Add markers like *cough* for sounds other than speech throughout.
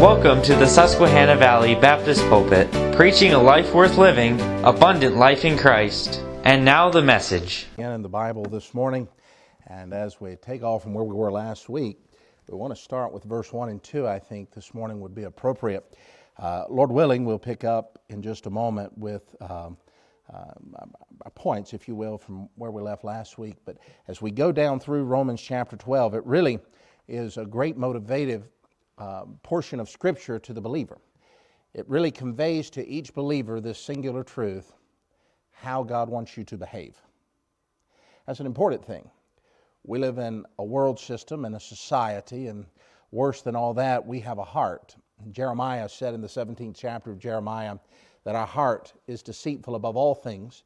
Welcome to the Susquehanna Valley Baptist Pulpit, preaching a life worth living, abundant life in Christ. And now the message. In the Bible this morning, and as we take off from where we were last week, we want to start with verse 1 and 2, I think this morning would be appropriate. Uh, Lord willing, we'll pick up in just a moment with um, uh, points, if you will, from where we left last week. But as we go down through Romans chapter 12, it really is a great motivative uh, portion of Scripture to the believer. It really conveys to each believer this singular truth how God wants you to behave. That's an important thing. We live in a world system and a society, and worse than all that, we have a heart. Jeremiah said in the 17th chapter of Jeremiah that our heart is deceitful above all things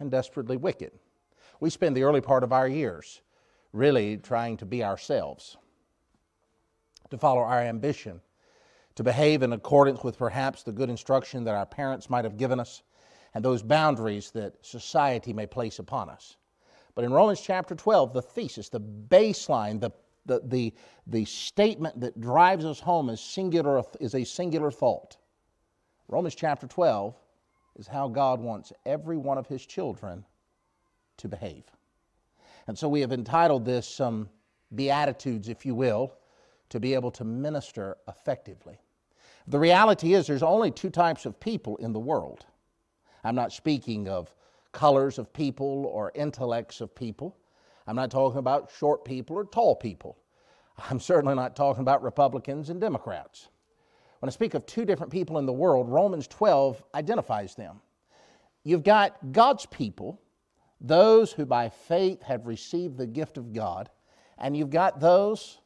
and desperately wicked. We spend the early part of our years really trying to be ourselves to follow our ambition, to behave in accordance with perhaps the good instruction that our parents might have given us and those boundaries that society may place upon us. But in Romans chapter 12, the thesis, the baseline, the, the, the, the statement that drives us home is, singular, is a singular thought. Romans chapter 12 is how God wants every one of his children to behave. And so we have entitled this some Beatitudes, if you will, to be able to minister effectively. The reality is, there's only two types of people in the world. I'm not speaking of colors of people or intellects of people. I'm not talking about short people or tall people. I'm certainly not talking about Republicans and Democrats. When I speak of two different people in the world, Romans 12 identifies them. You've got God's people, those who by faith have received the gift of God, and you've got those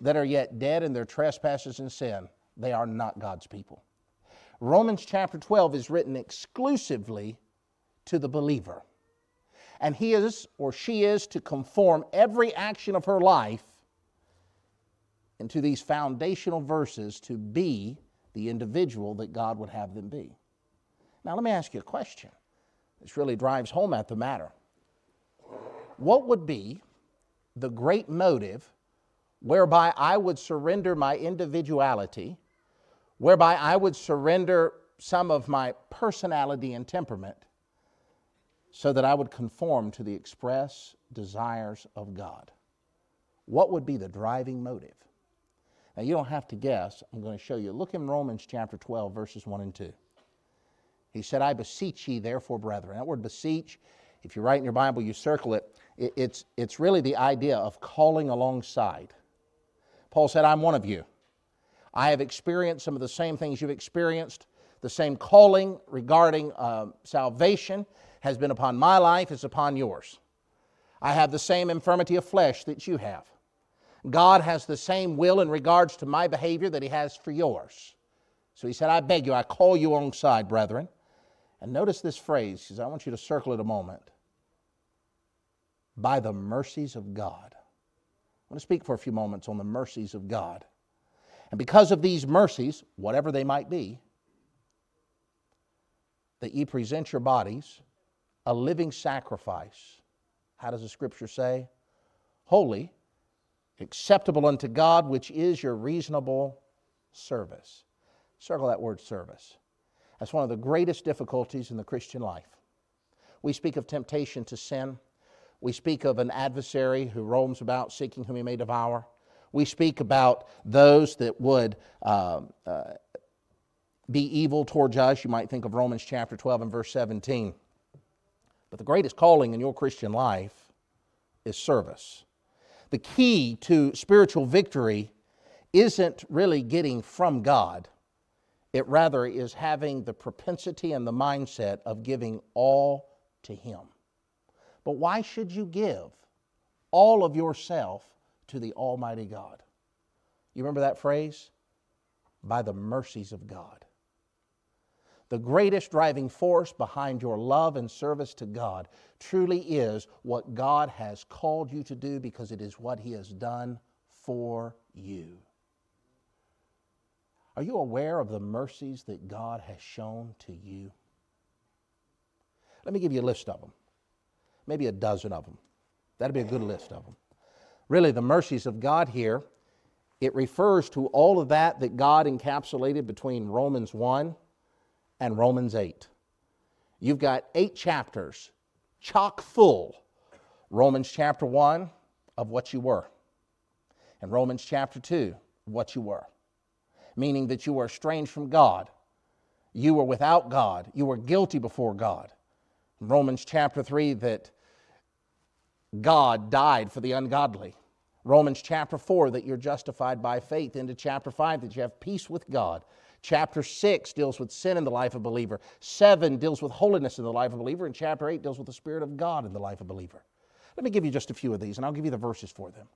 that are yet dead in their trespasses and sin, they are not God's people. Romans chapter 12 is written exclusively to the believer. And he is or she is to conform every action of her life into these foundational verses to be the individual that God would have them be. Now, let me ask you a question. This really drives home at the matter. What would be the great motive whereby I would surrender my individuality, whereby I would surrender some of my personality and temperament, so that I would conform to the express desires of God. What would be the driving motive? Now, you don't have to guess. I'm going to show you. Look in Romans chapter 12, verses 1 and 2. He said, I beseech ye, therefore, brethren. That word beseech, if you write in your Bible, you circle it. It's, it's really the idea of calling alongside. Paul said, I'm one of you. I have experienced some of the same things you've experienced. The same calling regarding uh, salvation has been upon my life as upon yours. I have the same infirmity of flesh that you have. God has the same will in regards to my behavior that He has for yours. So he said, I beg you, I call you alongside, brethren. And notice this phrase, because I want you to circle it a moment. By the mercies of God. I want to speak for a few moments on the mercies of God. And because of these mercies, whatever they might be, that ye present your bodies a living sacrifice. How does the scripture say? Holy, acceptable unto God, which is your reasonable service. Circle that word service. That's one of the greatest difficulties in the Christian life. We speak of temptation to sin. We speak of an adversary who roams about seeking whom he may devour. We speak about those that would uh, uh, be evil towards us. You might think of Romans chapter 12 and verse 17. But the greatest calling in your Christian life is service. The key to spiritual victory isn't really getting from God, it rather is having the propensity and the mindset of giving all to Him. But why should you give all of yourself to the Almighty God? You remember that phrase? By the mercies of God. The greatest driving force behind your love and service to God truly is what God has called you to do because it is what He has done for you. Are you aware of the mercies that God has shown to you? Let me give you a list of them maybe a dozen of them. That'd be a good list of them. Really, the mercies of God here it refers to all of that that God encapsulated between Romans 1 and Romans 8. You've got eight chapters, chock full. Romans chapter 1 of what you were, and Romans chapter 2 what you were, meaning that you were estranged from God. You were without God. You were guilty before God. Romans chapter 3 that God died for the ungodly. Romans chapter 4 that you're justified by faith, into chapter 5 that you have peace with God. Chapter 6 deals with sin in the life of a believer. 7 deals with holiness in the life of a believer. And chapter 8 deals with the Spirit of God in the life of a believer. Let me give you just a few of these, and I'll give you the verses for them.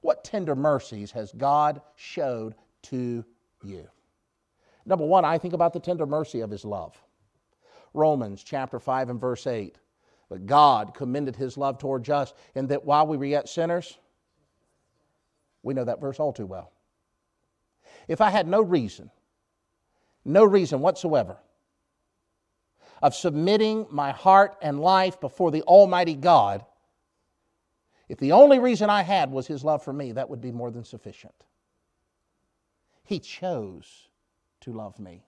What tender mercies has God showed to you? Number one, I think about the tender mercy of His love. Romans chapter 5 and verse 8. But God commended His love towards us in that while we were yet sinners, we know that verse all too well. If I had no reason, no reason whatsoever, of submitting my heart and life before the Almighty God, if the only reason I had was His love for me, that would be more than sufficient. He chose to love me,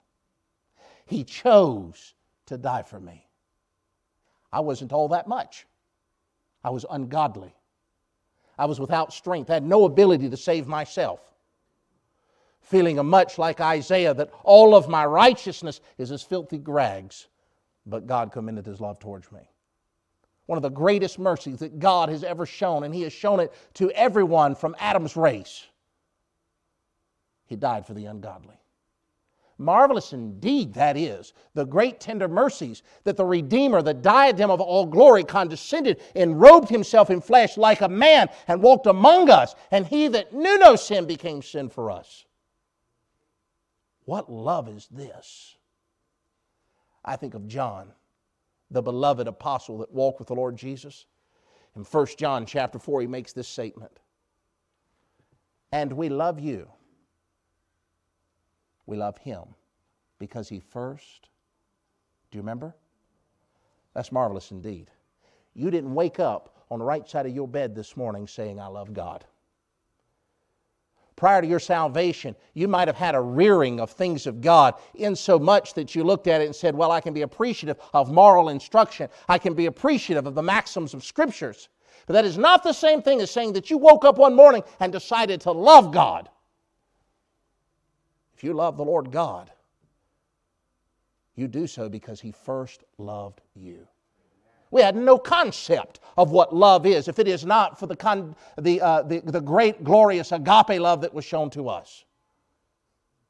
He chose to die for me. I wasn't all that much, I was ungodly. I was without strength, I had no ability to save myself. Feeling a much like Isaiah that all of my righteousness is as filthy rags, but God commended his love towards me. One of the greatest mercies that God has ever shown, and he has shown it to everyone from Adam's race. He died for the ungodly. Marvelous indeed that is, the great tender mercies that the Redeemer, the diadem of all glory, condescended and robed himself in flesh like a man and walked among us, and he that knew no sin became sin for us. What love is this? I think of John, the beloved apostle that walked with the Lord Jesus. In 1 John chapter 4, he makes this statement. And we love you we love Him because He first. Do you remember? That's marvelous indeed. You didn't wake up on the right side of your bed this morning saying, I love God. Prior to your salvation, you might have had a rearing of things of God in so much that you looked at it and said, Well, I can be appreciative of moral instruction. I can be appreciative of the maxims of scriptures. But that is not the same thing as saying that you woke up one morning and decided to love God. You love the Lord God, you do so because He first loved you. We had no concept of what love is if it is not for the, con- the, uh, the, the great, glorious agape love that was shown to us.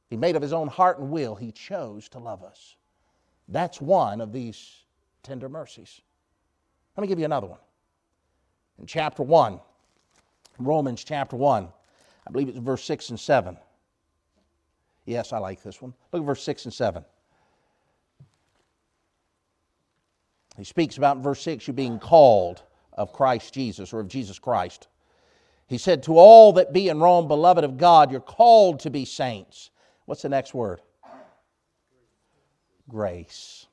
He made of His own heart and will, He chose to love us. That's one of these tender mercies. Let me give you another one. In chapter 1, Romans chapter 1, I believe it's verse 6 and 7. Yes, I like this one. Look at verse 6 and 7. He speaks about in verse 6 you being called of Christ Jesus or of Jesus Christ. He said, To all that be in Rome, beloved of God, you're called to be saints. What's the next word? Grace.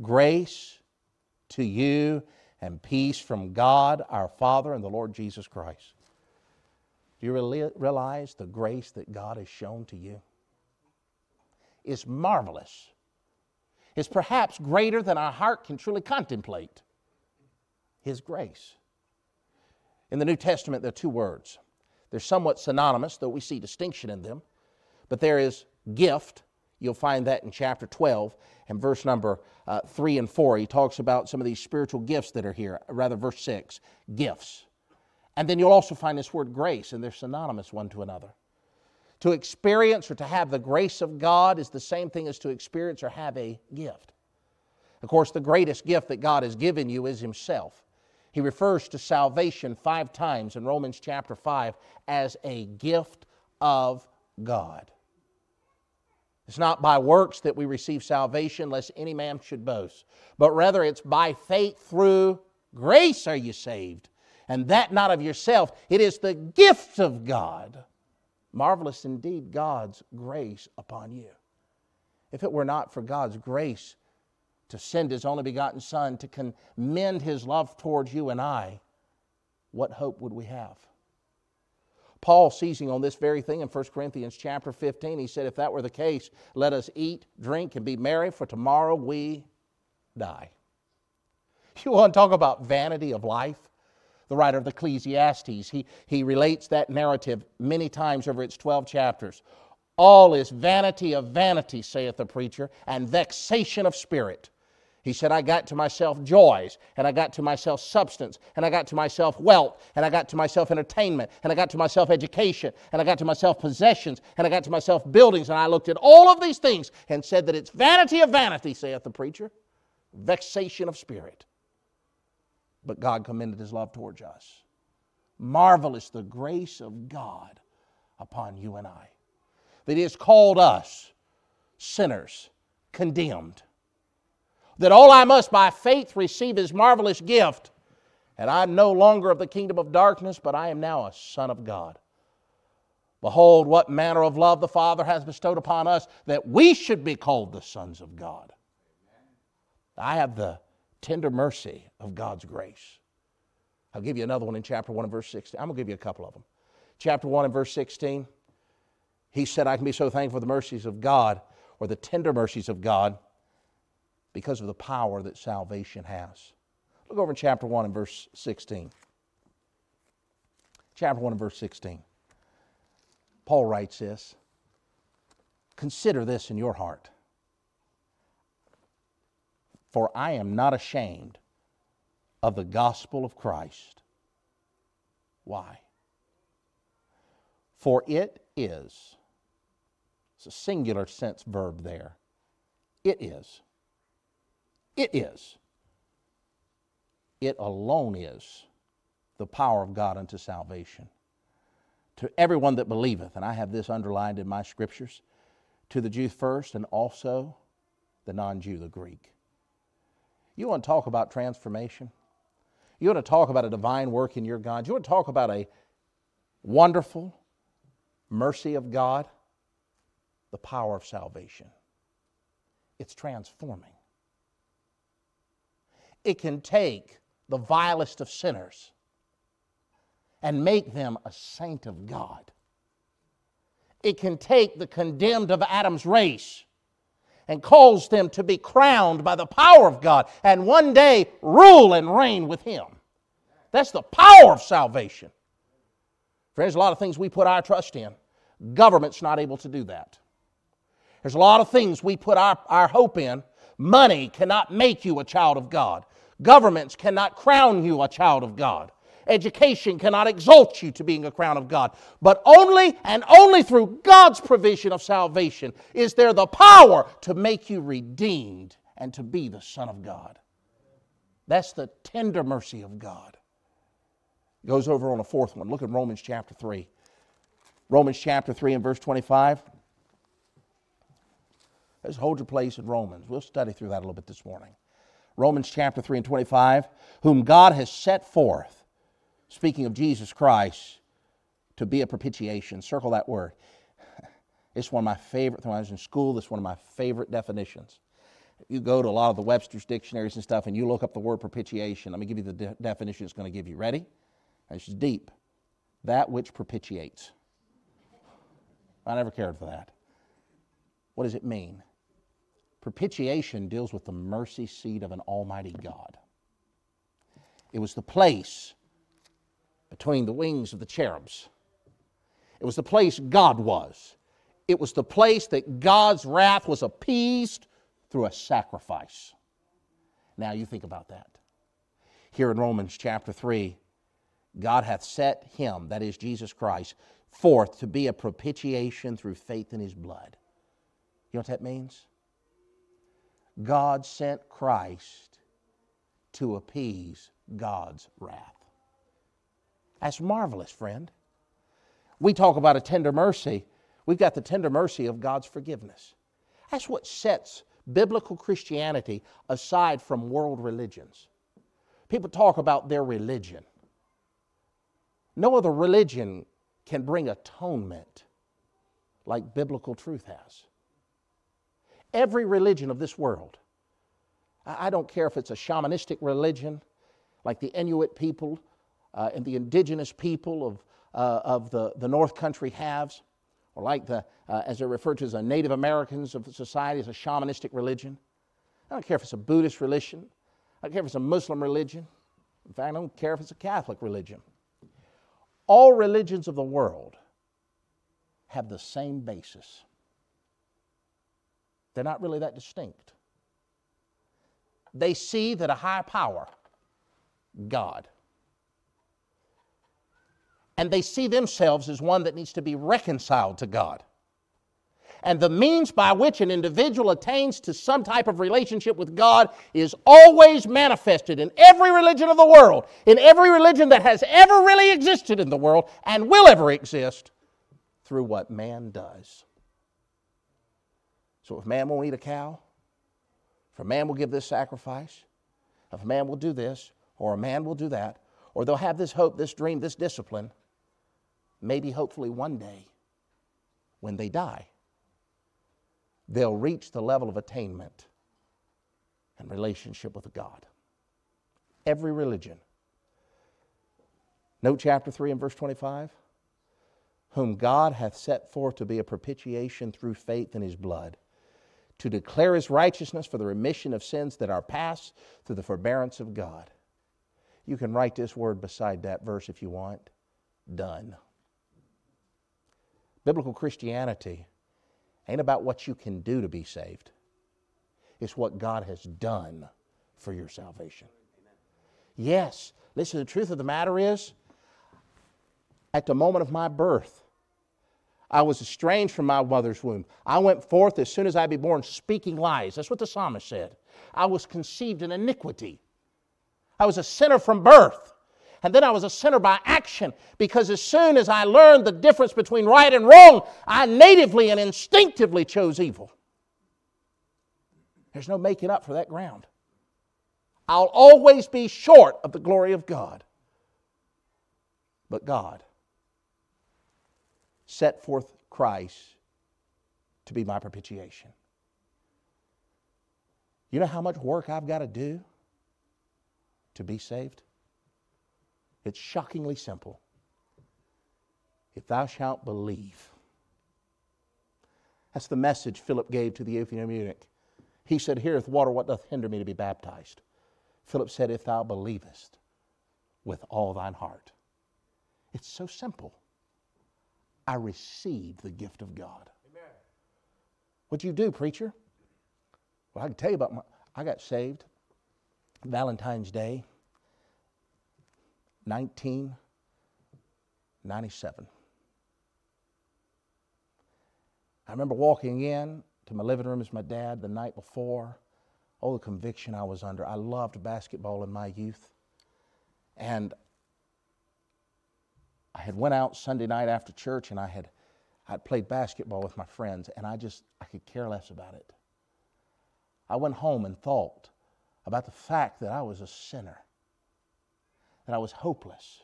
Grace to you and peace from God our Father and the Lord Jesus Christ. You realize the grace that God has shown to you? Is marvelous. Is perhaps greater than our heart can truly contemplate. His grace. In the New Testament, there are two words. They're somewhat synonymous, though we see distinction in them. But there is gift. You'll find that in chapter 12 and verse number uh, 3 and 4. He talks about some of these spiritual gifts that are here, rather, verse 6 gifts. And then you'll also find this word grace, and they're synonymous one to another. To experience or to have the grace of God is the same thing as to experience or have a gift. Of course, the greatest gift that God has given you is Himself. He refers to salvation five times in Romans chapter 5 as a gift of God. It's not by works that we receive salvation, lest any man should boast, but rather it's by faith through grace are you saved and that not of yourself. It is the gift of God. Marvelous indeed, God's grace upon you. If it were not for God's grace to send His only begotten Son to commend His love towards you and I, what hope would we have? Paul, seizing on this very thing in 1 Corinthians chapter 15, he said, If that were the case, let us eat, drink, and be merry, for tomorrow we die. *laughs* You want to talk about vanity of life? The writer of the Ecclesiastes, he, he relates that narrative many times over its 12 chapters. All is vanity of vanity, saith the preacher, and vexation of spirit. He said, I got to myself joys, and I got to myself substance, and I got to myself wealth, and I got to myself entertainment, and I got to myself education, and I got to myself possessions, and I got to myself buildings, and I looked at all of these things and said that it's vanity of vanity, saith the preacher, vexation of spirit. But God commended his love towards us. Marvelous the grace of God upon you and I, that He has called us sinners, condemned that all I must by faith receive his marvelous gift. And I'm no longer of the kingdom of darkness, but I am now a son of God. Behold, what manner of love the Father has bestowed upon us that we should be called the sons of God. I have the tender mercy of God's grace. I'll give you another one in chapter 1 and verse 16. I'm going to give you a couple of them. Chapter 1 and verse 16, he said, I can be so thankful for the mercies of God, or the tender mercies of God, because of the power that salvation has. Look over in chapter 1 and verse 16. Chapter 1 and verse 16. Paul writes this Consider this in your heart. For I am not ashamed of the gospel of Christ. Why? For it is, it's a singular sense verb there. It is it is. It alone is the power of God unto salvation. To everyone that believeth, and I have this underlined in my scriptures, to the Jew first and also the non Jew, the Greek. You want to talk about transformation? You want to talk about a divine work in your God? You want to talk about a wonderful mercy of God? The power of salvation. It's transforming it can take the vilest of sinners and make them a saint of God. It can take the condemned of Adam's race and cause them to be crowned by the power of God and one day rule and reign with Him. That's the power of salvation. Friends, there's a lot of things we put our trust in. Government's not able to do that. There's a lot of things we put our, our hope in. Money cannot make you a child of God. Governments cannot crown you a child of God. Education cannot exalt you to being a crown of God. But only and only through God's provision of salvation is there the power to make you redeemed and to be the Son of God. That's the tender mercy of God. Goes over on a fourth one. Look at Romans chapter 3. Romans chapter 3 and verse 25. Let's hold your place in Romans. We'll study through that a little bit this morning. Romans chapter 3 and 25, whom God has set forth, speaking of Jesus Christ, to be a propitiation. Circle that word. It's one of my favorite, when I was in school, this one of my favorite definitions. You go to a lot of the Webster's dictionaries and stuff, and you look up the word propitiation. Let me give you the de- definition it's going to give you. Ready? It's deep. That which propitiates. I never cared for that. What does it mean? Propitiation deals with the mercy seat of an almighty God. It was the place between the wings of the cherubs. It was the place God was. It was the place that God's wrath was appeased through a sacrifice. Now you think about that. Here in Romans chapter 3, God hath set him, that is Jesus Christ, forth to be a propitiation through faith in his blood. You know what that means? God sent Christ to appease God's wrath. That's marvelous, friend. We talk about a tender mercy. We've got the tender mercy of God's forgiveness. That's what sets biblical Christianity aside from world religions. People talk about their religion. No other religion can bring atonement like biblical truth has every religion of this world. I don't care if it's a shamanistic religion, like the Inuit people uh, and the indigenous people of, uh, of the, the North Country haves, or like the, uh, as they're referred to as the Native Americans of society, as a shamanistic religion. I don't care if it's a Buddhist religion. I don't care if it's a Muslim religion. In fact, I don't care if it's a Catholic religion. All religions of the world have the same basis. They're not really that distinct. They see that a higher power, God, and they see themselves as one that needs to be reconciled to God. And the means by which an individual attains to some type of relationship with God is always manifested in every religion of the world, in every religion that has ever really existed in the world and will ever exist, through what man does. So if man won't eat a cow, if a man will give this sacrifice, if a man will do this, or a man will do that, or they'll have this hope, this dream, this discipline, maybe hopefully one day when they die, they'll reach the level of attainment and relationship with God. Every religion. Note chapter 3 and verse 25. Whom God hath set forth to be a propitiation through faith in his blood, to declare his righteousness for the remission of sins that are past through the forbearance of God. You can write this word beside that verse if you want. Done. Biblical Christianity ain't about what you can do to be saved, it's what God has done for your salvation. Yes, listen, the truth of the matter is, at the moment of my birth, I was estranged from my mother's womb. I went forth as soon as I'd be born speaking lies. That's what the psalmist said. I was conceived in iniquity. I was a sinner from birth. And then I was a sinner by action because as soon as I learned the difference between right and wrong, I natively and instinctively chose evil. There's no making up for that ground. I'll always be short of the glory of God. But God set forth Christ to be my propitiation. You know how much work I've got to do to be saved? It's shockingly simple. If thou shalt believe. That's the message Philip gave to the Ethiopian eunuch. He said, Heareth water, what doth hinder me to be baptized? Philip said, If thou believest with all thine heart. It's so simple. I receive the gift of God. Amen. What'd you do, preacher? Well, I can tell you about my. I got saved Valentine's Day 1997. I remember walking in to my living room as my dad the night before. Oh, the conviction I was under. I loved basketball in my youth. And I had went out Sunday night after church and I had I'd played basketball with my friends and I just I could care less about it. I went home and thought about the fact that I was a sinner that I was hopeless.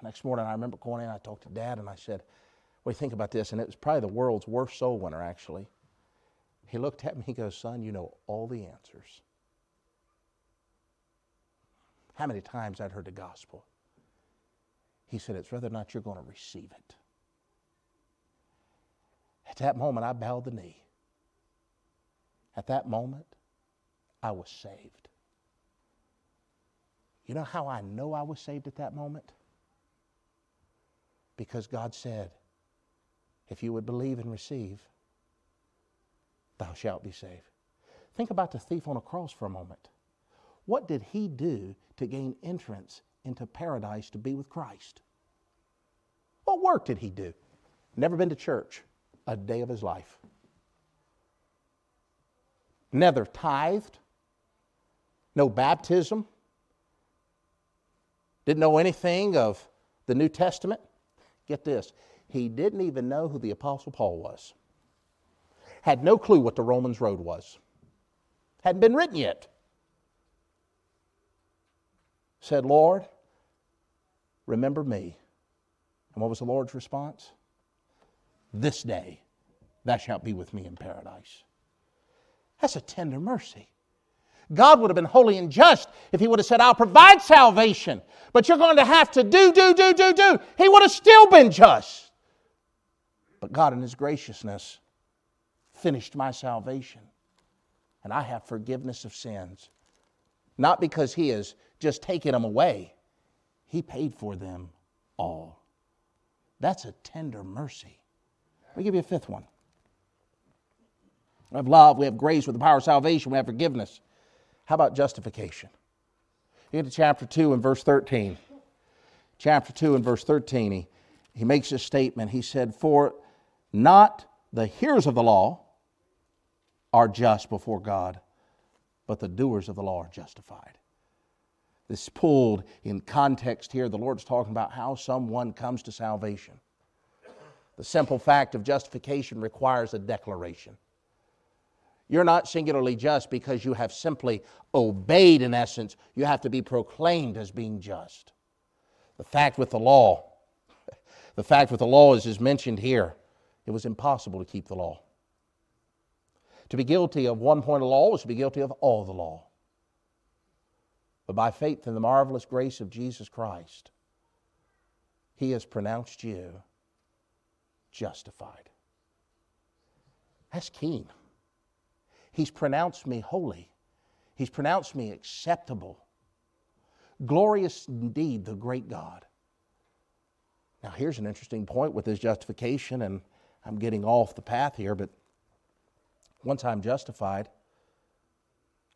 The next morning, I remember going in, I talked to Dad, and I said, What do you think about this? And it was probably the world's worst soul winner, actually. He looked at me, he goes, Son, you know all the answers. How many times I'd heard the gospel? He said, It's or not you're going to receive it. At that moment, I bowed the knee. At that moment, I was saved. You know how I know I was saved at that moment? Because God said, if you would believe and receive, thou shalt be saved. Think about the thief on a cross for a moment. What did he do to gain entrance into paradise to be with Christ? What work did he do? Never been to church a day of his life. Neither tithed, no baptism, didn't know anything of the New Testament. Get this, he didn't even know who the Apostle Paul was. Had no clue what the Romans Road was. Hadn't been written yet. Said, Lord, remember me. And what was the Lord's response? This day thou shalt be with me in paradise. That's a tender mercy. God would have been holy and just if He would have said, I'll provide salvation, but you're going to have to do, do, do, do, do. He would have still been just. But God, in His graciousness, finished my salvation. And I have forgiveness of sins. Not because He has just taken them away, He paid for them all. That's a tender mercy. Let me give you a fifth one. We have love, we have grace with the power of salvation, we have forgiveness. How about justification? You get to chapter 2 and verse 13. Chapter 2 and verse 13, he, he makes a statement. He said, For not the hearers of the law are just before God, but the doers of the law are justified. This pulled in context here. The Lord's talking about how someone comes to salvation. The simple fact of justification requires a declaration. You're not singularly just because you have simply obeyed, in essence. You have to be proclaimed as being just. The fact with the law, *laughs* the fact with the law is, is mentioned here. It was impossible to keep the law. To be guilty of one point of law was to be guilty of all the law. But by faith in the marvelous grace of Jesus Christ, He has pronounced you justified. That's keen. He's pronounced me holy. He's pronounced me acceptable. Glorious indeed, the great God. Now, here's an interesting point with his justification, and I'm getting off the path here, but once I'm justified,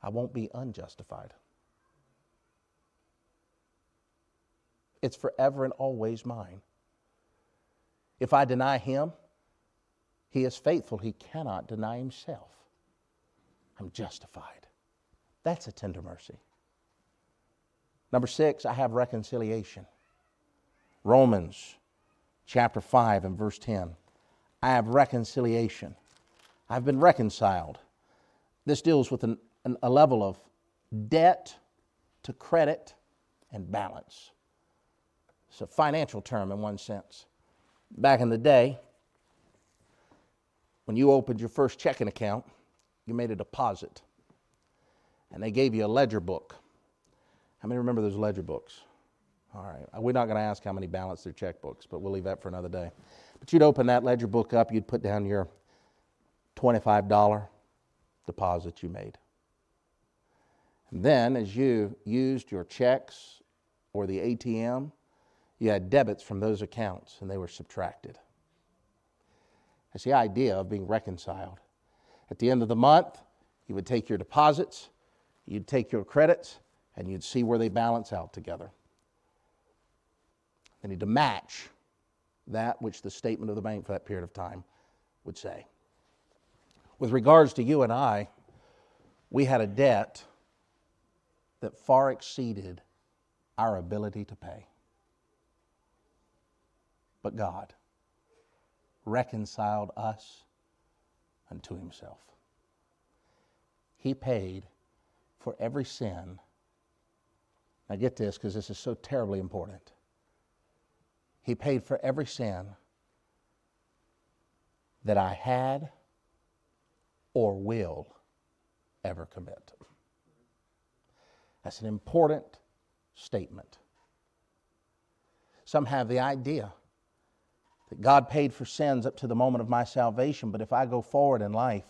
I won't be unjustified. It's forever and always mine. If I deny him, he is faithful. He cannot deny himself. I'm justified. That's a tender mercy. Number six, I have reconciliation. Romans chapter 5 and verse 10. I have reconciliation. I've been reconciled. This deals with an, an, a level of debt to credit and balance. It's a financial term in one sense. Back in the day, when you opened your first checking account, you made a deposit. And they gave you a ledger book. How many remember those ledger books? All right. Uh, we're not going to ask how many balance their checkbooks, but we'll leave that for another day. But you'd open that ledger book up, you'd put down your $25 deposit you made. And then, as you used your checks or the ATM, you had debits from those accounts and they were subtracted. That's the idea of being reconciled. At the end of the month, you would take your deposits, you'd take your credits, and you'd see where they balance out together. They need to match that which the statement of the bank for that period of time would say. With regards to you and I, we had a debt that far exceeded our ability to pay. But God reconciled us unto himself. He paid for every sin. Now, get this because this is so terribly important. He paid for every sin that I had or will ever commit. That's an important statement. Some have the idea that God paid for sins up to the moment of my salvation, but if I go forward in life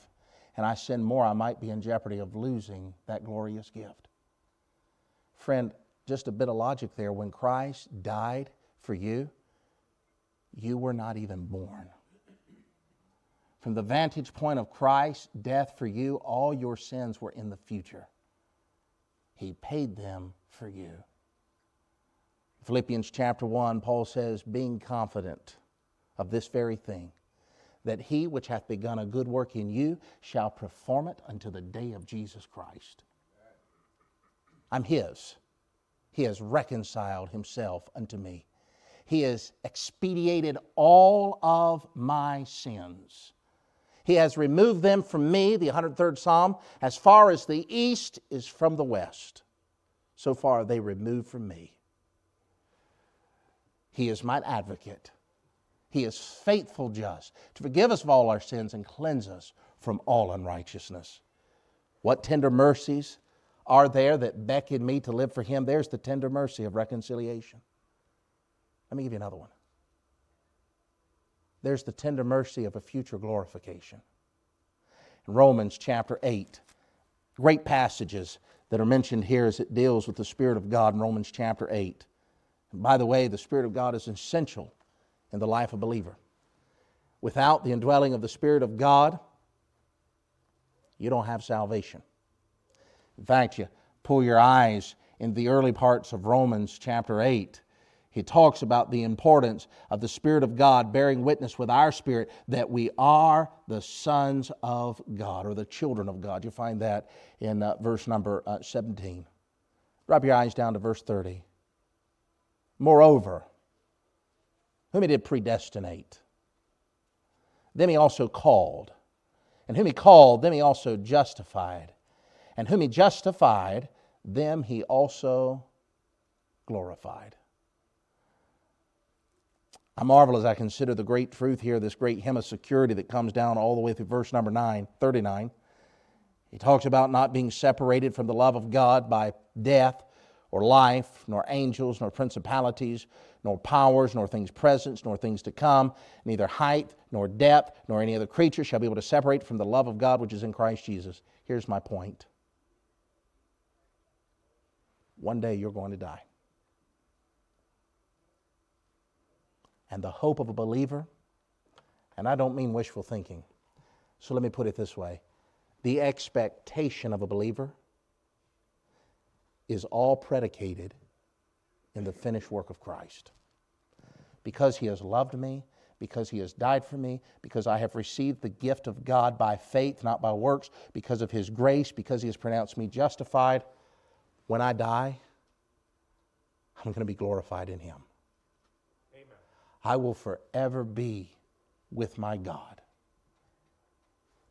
and I sin more, I might be in jeopardy of losing that glorious gift. Friend, just a bit of logic there. When Christ died for you, you were not even born. From the vantage point of Christ's death for you, all your sins were in the future. He paid them for you. Philippians chapter 1, Paul says, being confident of this very thing, that he which hath begun a good work in you shall perform it unto the day of Jesus Christ. I'm his. He has reconciled himself unto me. He has expediated all of my sins. He has removed them from me, the 103rd Psalm, as far as the east is from the west. So far are they removed from me. He is my advocate. He is faithful, just, to forgive us of all our sins and cleanse us from all unrighteousness. What tender mercies are there that beckon me to live for Him. There's the tender mercy of reconciliation. Let me give you another one. There's the tender mercy of a future glorification. In Romans chapter 8, great passages that are mentioned here as it deals with the Spirit of God in Romans chapter 8. And by the way, the Spirit of God is essential in the life of a believer. Without the indwelling of the Spirit of God, you don't have salvation. In fact, you pull your eyes in the early parts of Romans chapter 8. He talks about the importance of the Spirit of God bearing witness with our spirit that we are the sons of God or the children of God. You find that in uh, verse number uh, 17. Drop your eyes down to verse 30. Moreover, whom he did predestinate, them he also called. And whom he called, them he also justified. And whom he justified, them he also glorified. I marvel as I consider the great truth here, this great hymn of security that comes down all the way through verse number 9, 39. He talks about not being separated from the love of God by death or life, nor angels, nor principalities, nor powers, nor things present, nor things to come. Neither height, nor depth, nor any other creature shall be able to separate from the love of God which is in Christ Jesus. Here's my point one day you're going to die. And the hope of a believer, and I don't mean wishful thinking. So let me put it this way the expectation of a believer is all predicated in the finished work of Christ. Because he has loved me, because he has died for me, because I have received the gift of God by faith, not by works, because of his grace, because he has pronounced me justified, when I die, I'm going to be glorified in him. Amen. I will forever be with my God.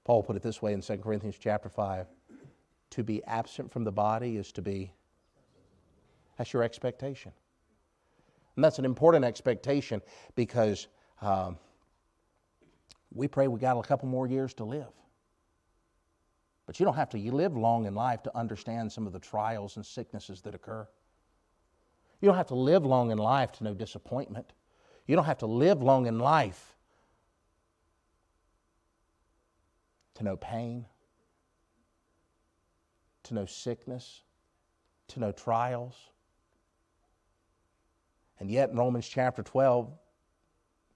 Paul put it this way in 2 Corinthians chapter 5 to be absent from the body is to be that's your expectation. And that's an important expectation because um, we pray we got a couple more years to live. But you don't have to live long in life to understand some of the trials and sicknesses that occur. You don't have to live long in life to know disappointment. You don't have to live long in life to know pain, to know sickness, to know trials. And yet, in Romans chapter 12,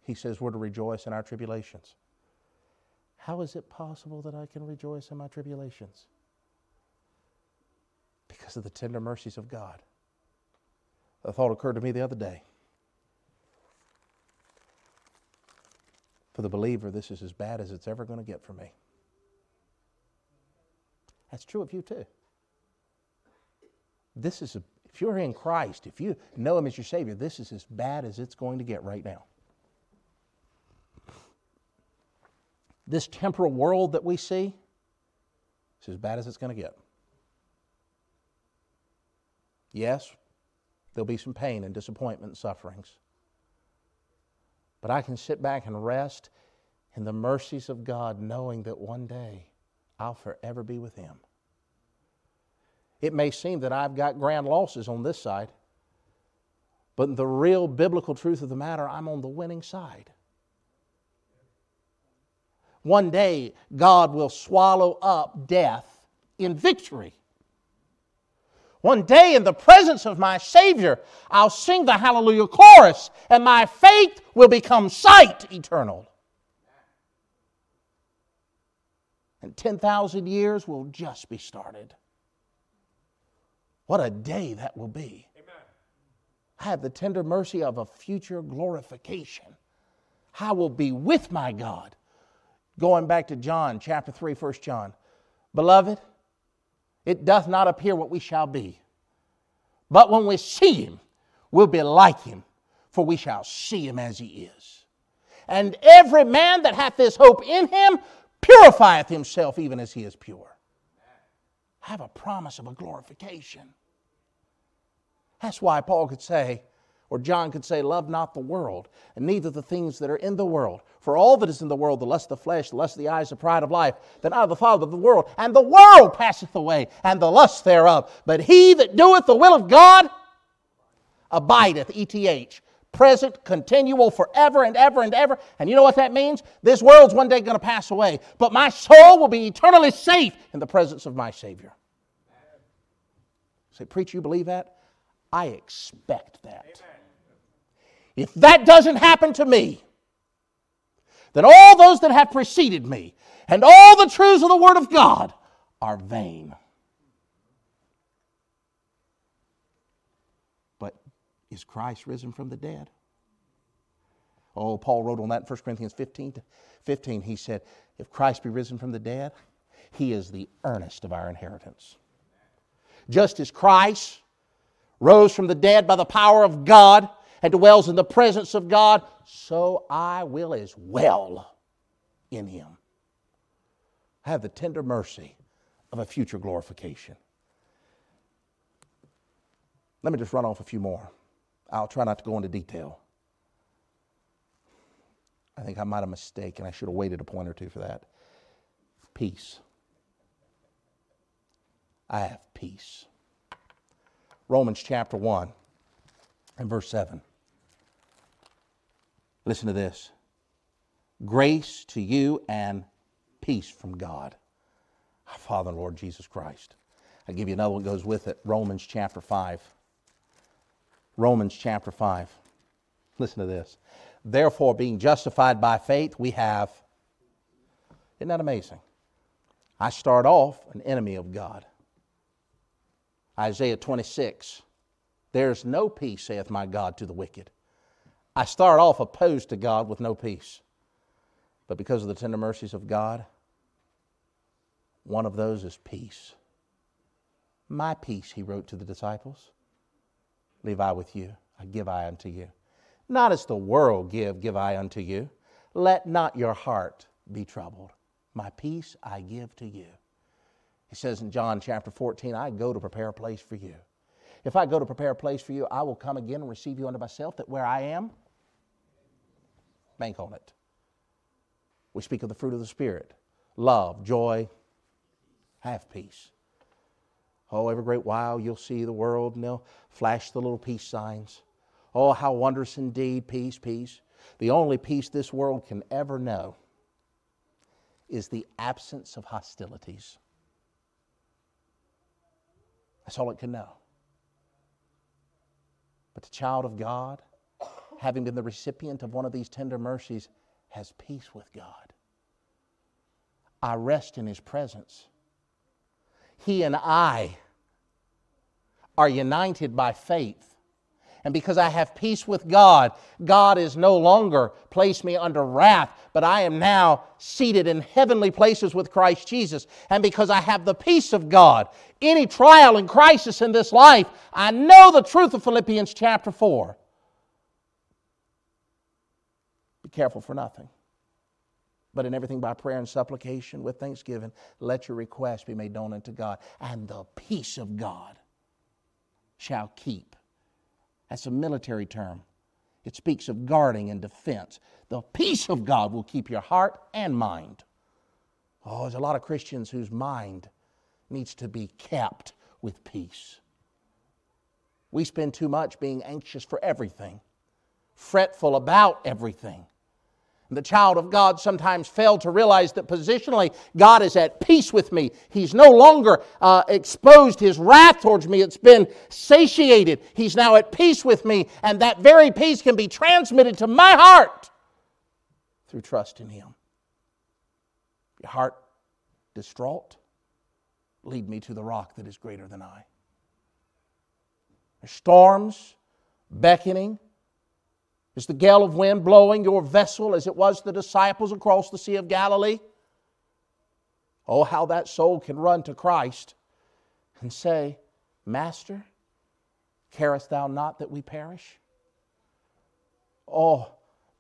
he says we're to rejoice in our tribulations. How is it possible that I can rejoice in my tribulations? Because of the tender mercies of God. A thought occurred to me the other day. For the believer, this is as bad as it's ever going to get for me. That's true of you too. This is a if you're in Christ, if you know Him as your Savior, this is as bad as it's going to get right now. This temporal world that we see is as bad as it's going to get. Yes, there'll be some pain and disappointment and sufferings. But I can sit back and rest in the mercies of God, knowing that one day I'll forever be with Him. It may seem that I've got grand losses on this side, but the real biblical truth of the matter, I'm on the winning side. One day, God will swallow up death in victory. One day, in the presence of my Savior, I'll sing the Hallelujah chorus, and my faith will become sight eternal. And 10,000 years will just be started. What a day that will be. Amen. I have the tender mercy of a future glorification. I will be with my God. Going back to John chapter 3, 1 John. Beloved, it doth not appear what we shall be. But when we see him, we'll be like him, for we shall see him as he is. And every man that hath this hope in him purifieth himself even as he is pure. I Have a promise of a glorification. That's why Paul could say, Or John could say, Love not the world, and neither the things that are in the world. For all that is in the world, the lust of the flesh, the lust of the eyes, the pride of life, that out the father of the world, and the world passeth away, and the lust thereof. But he that doeth the will of God abideth, ETH, present, continual, forever and ever and ever. And you know what that means? This world's one day going to pass away, but my soul will be eternally safe in the presence of my Savior. Say, preach, you believe that? I expect that. Amen. If that doesn't happen to me, then all those that have preceded me and all the truths of the Word of God are vain. But is Christ risen from the dead? Oh, Paul wrote on that in 1 Corinthians 15, 15. He said, If Christ be risen from the dead, he is the earnest of our inheritance. Just as Christ rose from the dead by the power of God and dwells in the presence of God, so I will as well in him. Have the tender mercy of a future glorification. Let me just run off a few more. I'll try not to go into detail. I think I might have mistaken. I should have waited a point or two for that. Peace. I have peace. Romans chapter 1 and verse 7. Listen to this grace to you and peace from God, our Father and Lord Jesus Christ. I give you another one that goes with it Romans chapter 5. Romans chapter 5. Listen to this. Therefore, being justified by faith, we have. Isn't that amazing? I start off an enemy of God. Isaiah 26. There's no peace, saith my God, to the wicked. I start off opposed to God with no peace. But because of the tender mercies of God, one of those is peace. My peace, he wrote to the disciples, leave I with you. I give I unto you. Not as the world give, give I unto you. Let not your heart be troubled. My peace I give to you. He says in John chapter 14, I go to prepare a place for you. If I go to prepare a place for you, I will come again and receive you unto myself, that where I am, bank on it. We speak of the fruit of the Spirit love, joy, have peace. Oh, every great while you'll see the world and they'll flash the little peace signs. Oh, how wondrous indeed, peace, peace. The only peace this world can ever know is the absence of hostilities. That's all it can know. But the child of God, having been the recipient of one of these tender mercies, has peace with God. I rest in His presence. He and I are united by faith and because I have peace with God, God is no longer placed me under wrath, but I am now seated in heavenly places with Christ Jesus. And because I have the peace of God, any trial and crisis in this life, I know the truth of Philippians chapter 4. Be careful for nothing. But in everything by prayer and supplication with thanksgiving, let your requests be made known unto God, and the peace of God shall keep that's a military term. It speaks of guarding and defense. The peace of God will keep your heart and mind. Oh, there's a lot of Christians whose mind needs to be kept with peace. We spend too much being anxious for everything, fretful about everything. The child of God sometimes failed to realize that positionally God is at peace with me. He's no longer uh, exposed his wrath towards me. It's been satiated. He's now at peace with me, and that very peace can be transmitted to my heart through trust in him. Your heart distraught? Lead me to the rock that is greater than I. There's storms beckoning is the gale of wind blowing your vessel as it was the disciples across the Sea of Galilee? Oh, how that soul can run to Christ and say, Master, carest thou not that we perish? Oh,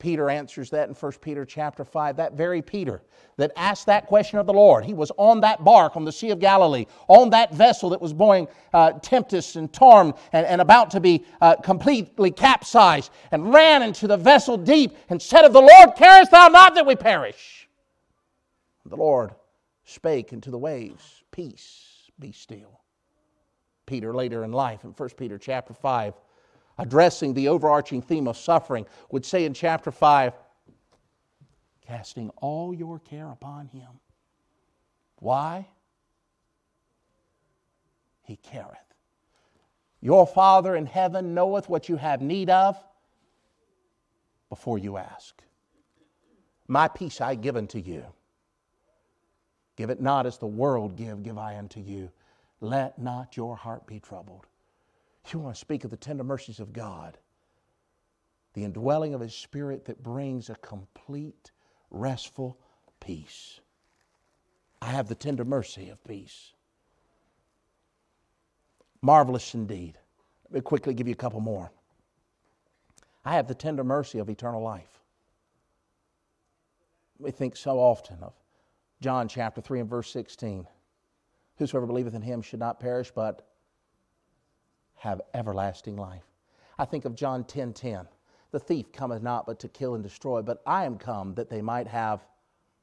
Peter answers that in 1 Peter chapter 5. That very Peter that asked that question of the Lord. He was on that bark on the Sea of Galilee, on that vessel that was going uh, tempest and torn and, and about to be uh, completely capsized, and ran into the vessel deep and said of the Lord, Carest thou not that we perish? The Lord spake into the waves, Peace, be still. Peter later in life, in 1 Peter chapter 5, addressing the overarching theme of suffering, would say in chapter 5, casting all your care upon him. Why? He careth. Your Father in heaven knoweth what you have need of before you ask. My peace I give unto you. Give it not as the world give, give I unto you. Let not your heart be troubled. You want to speak of the tender mercies of God, the indwelling of His Spirit that brings a complete, restful peace. I have the tender mercy of peace. Marvelous indeed. Let me quickly give you a couple more. I have the tender mercy of eternal life. We think so often of John chapter 3 and verse 16. Whosoever believeth in him should not perish, but have everlasting life. I think of John 10 10. The thief cometh not but to kill and destroy, but I am come that they might have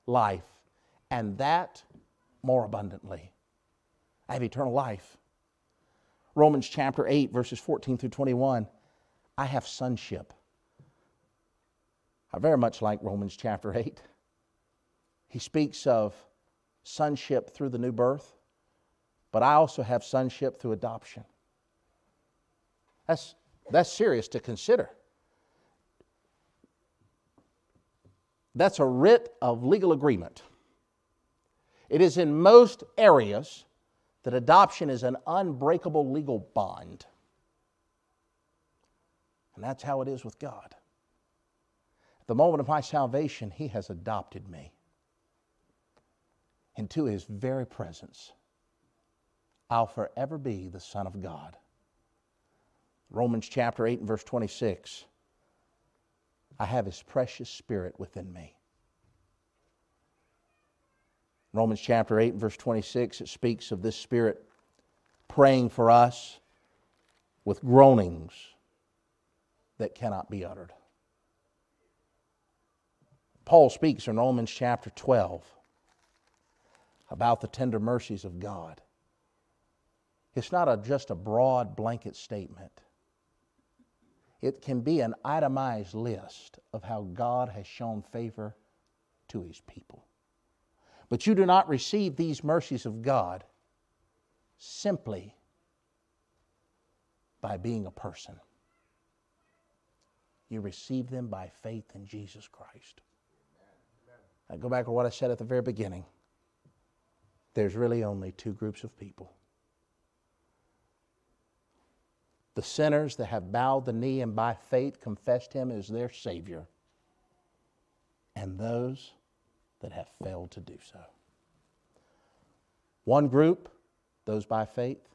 life, and that more abundantly. I have eternal life. Romans chapter 8, verses 14 through 21. I have sonship. I very much like Romans chapter 8. He speaks of sonship through the new birth, but I also have sonship through adoption. That's, that's serious to consider. That's a writ of legal agreement. It is in most areas that adoption is an unbreakable legal bond. And that's how it is with God. At the moment of my salvation, He has adopted me into His very presence. I'll forever be the Son of God. Romans chapter 8 and verse 26. I have his precious spirit within me. Romans chapter 8 and verse 26, it speaks of this spirit praying for us with groanings that cannot be uttered. Paul speaks in Romans chapter 12 about the tender mercies of God. It's not a, just a broad blanket statement it can be an itemized list of how God has shown favor to his people. But you do not receive these mercies of God simply by being a person. You receive them by faith in Jesus Christ. I go back to what I said at the very beginning. There's really only two groups of people the sinners that have bowed the knee and by faith confessed him as their Savior, and those that have failed to do so. One group, those by faith,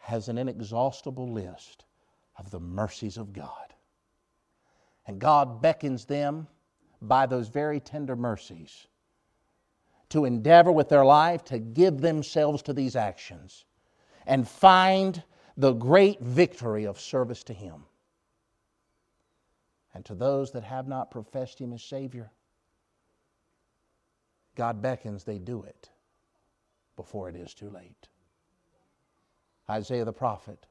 has an inexhaustible list of the mercies of God. And God beckons them by those very tender mercies to endeavor with their life to give themselves to these actions and find the great victory of service to Him. And to those that have not professed Him as Savior, God beckons they do it before it is too late. Isaiah the prophet,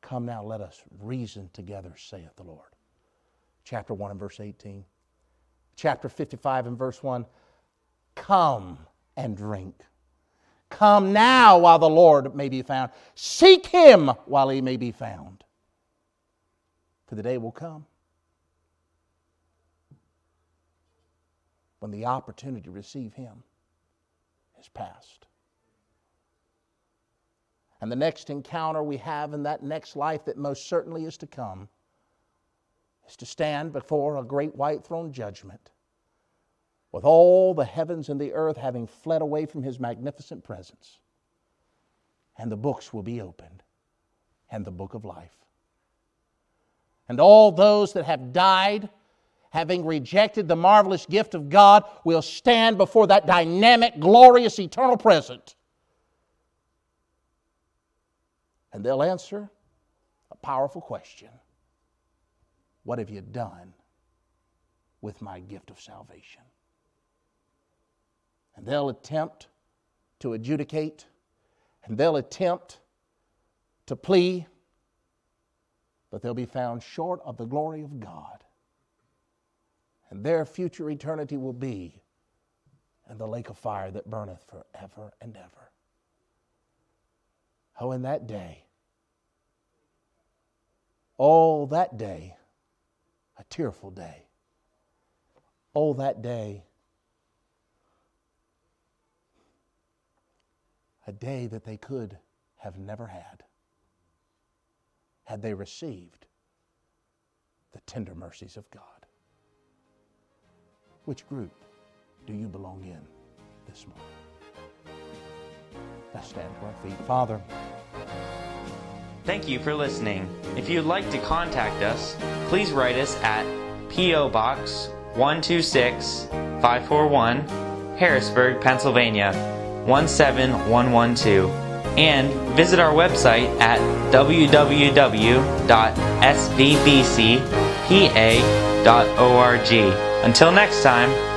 Come now, let us reason together, saith the Lord. Chapter 1 and verse 18. Chapter 55 and verse 1 Come and drink. Come now while the Lord may be found. Seek him while he may be found. For the day will come when the opportunity to receive him is past. And the next encounter we have in that next life that most certainly is to come is to stand before a great white throne judgment with all the heavens and the earth having fled away from his magnificent presence. And the books will be opened, and the book of life. And all those that have died having rejected the marvelous gift of God, will stand before that dynamic, glorious, eternal present. And they'll answer a powerful question What have you done with my gift of salvation? They'll attempt to adjudicate, and they'll attempt to plea, but they'll be found short of the glory of God. And their future eternity will be in the lake of fire that burneth forever and ever. Oh, in that day, oh, that day, a tearful day. Oh, that day, a day that they could have never had had they received the tender mercies of God. Which group do you belong in this morning? Let's stand to our feet. Father, Thank you for listening. If you'd like to contact us, please write us at P.O. Box 126 541, Harrisburg, Pennsylvania 17112, and visit our website at www.svbcpa.org. Until next time,